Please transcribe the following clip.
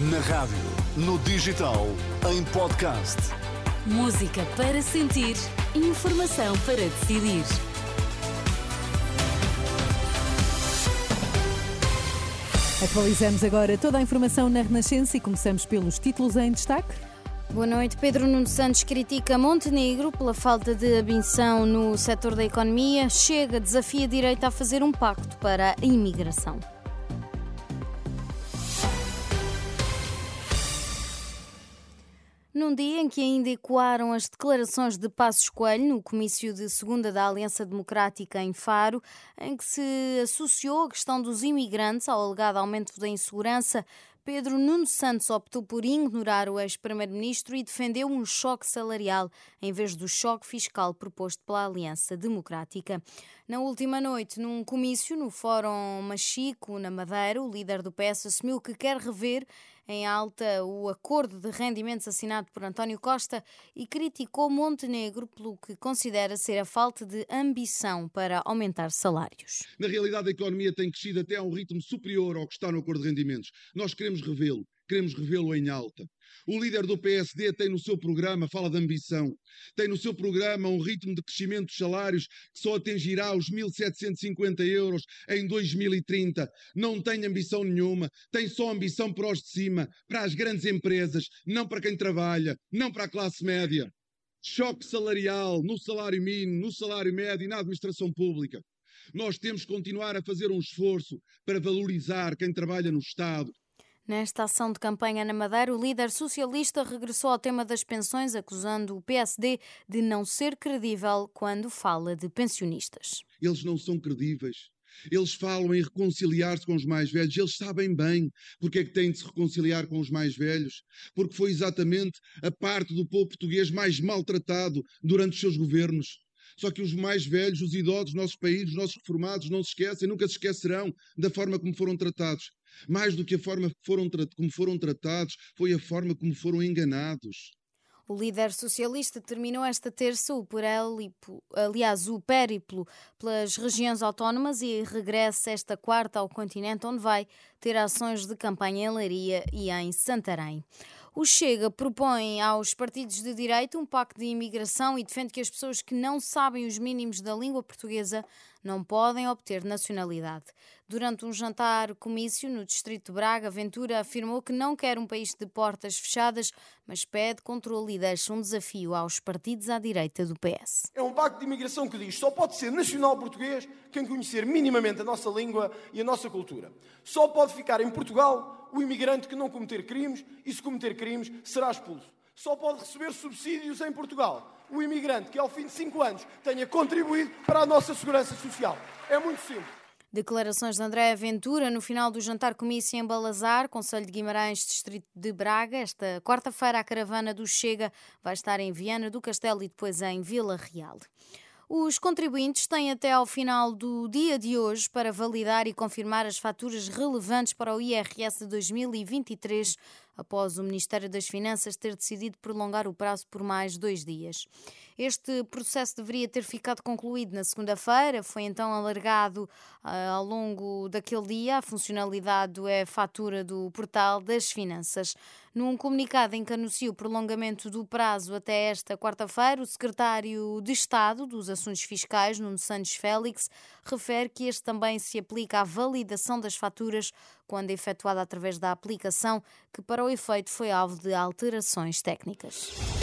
Na rádio, no digital, em podcast. Música para sentir, informação para decidir. Atualizamos agora toda a informação na Renascença e começamos pelos títulos em destaque. Boa noite. Pedro Nuno Santos critica Montenegro pela falta de ambição no setor da economia. Chega, desafia a direita a fazer um pacto para a imigração. Num dia em que ainda ecoaram as declarações de Passos Coelho no comício de segunda da Aliança Democrática em Faro, em que se associou a questão dos imigrantes ao alegado aumento da insegurança, Pedro Nuno Santos optou por ignorar o ex-primeiro-ministro e defendeu um choque salarial em vez do choque fiscal proposto pela Aliança Democrática. Na última noite, num comício no Fórum Machico, na Madeira, o líder do PS assumiu que quer rever em alta o acordo de rendimentos assinado por António Costa e criticou Montenegro pelo que considera ser a falta de ambição para aumentar salários. Na realidade, a economia tem crescido até a um ritmo superior ao que está no acordo de rendimentos. Nós queremos revê-lo queremos revê-lo em alta. O líder do PSD tem no seu programa, fala de ambição, tem no seu programa um ritmo de crescimento dos salários que só atingirá os 1.750 euros em 2030. Não tem ambição nenhuma, tem só ambição para os de cima, para as grandes empresas, não para quem trabalha, não para a classe média. Choque salarial no salário mínimo, no salário médio e na administração pública. Nós temos que continuar a fazer um esforço para valorizar quem trabalha no Estado, Nesta ação de campanha na Madeira, o líder socialista regressou ao tema das pensões, acusando o PSD de não ser credível quando fala de pensionistas. Eles não são credíveis. Eles falam em reconciliar-se com os mais velhos, eles sabem bem porque é que têm de se reconciliar com os mais velhos, porque foi exatamente a parte do povo português mais maltratado durante os seus governos. Só que os mais velhos, os idosos dos nossos países, os nossos reformados, não se esquecem, nunca se esquecerão da forma como foram tratados. Mais do que a forma foram, como foram tratados, foi a forma como foram enganados. O líder socialista terminou esta terça o périplo, aliás, o périplo pelas regiões autónomas e regressa esta quarta ao continente, onde vai ter ações de campanha em Leiria e em Santarém. O Chega propõe aos partidos de direita um pacto de imigração e defende que as pessoas que não sabem os mínimos da língua portuguesa não podem obter nacionalidade. Durante um jantar comício no distrito de Braga, Ventura afirmou que não quer um país de portas fechadas, mas pede controle e deixa um desafio aos partidos à direita do PS. É um pacto de imigração que diz só pode ser nacional português quem conhecer minimamente a nossa língua e a nossa cultura. Só pode ficar em Portugal o imigrante que não cometer crimes e, se cometer crimes, será expulso. Só pode receber subsídios em Portugal o imigrante que, ao fim de cinco anos, tenha contribuído para a nossa segurança social. É muito simples. Declarações de André Ventura no final do jantar comício em Balazar, Conselho de Guimarães, Distrito de Braga. Esta quarta-feira a caravana do Chega vai estar em Viana do Castelo e depois em Vila Real. Os contribuintes têm até ao final do dia de hoje para validar e confirmar as faturas relevantes para o IRS de 2023 após o Ministério das Finanças ter decidido prolongar o prazo por mais dois dias. Este processo deveria ter ficado concluído na segunda-feira, foi então alargado uh, ao longo daquele dia a funcionalidade do e-fatura do Portal das Finanças. Num comunicado em que anuncia o prolongamento do prazo até esta quarta-feira, o secretário de Estado dos Assuntos Fiscais, Nuno Santos Félix, refere que este também se aplica à validação das faturas quando efetuada através da aplicação, que para o efeito foi alvo de alterações técnicas.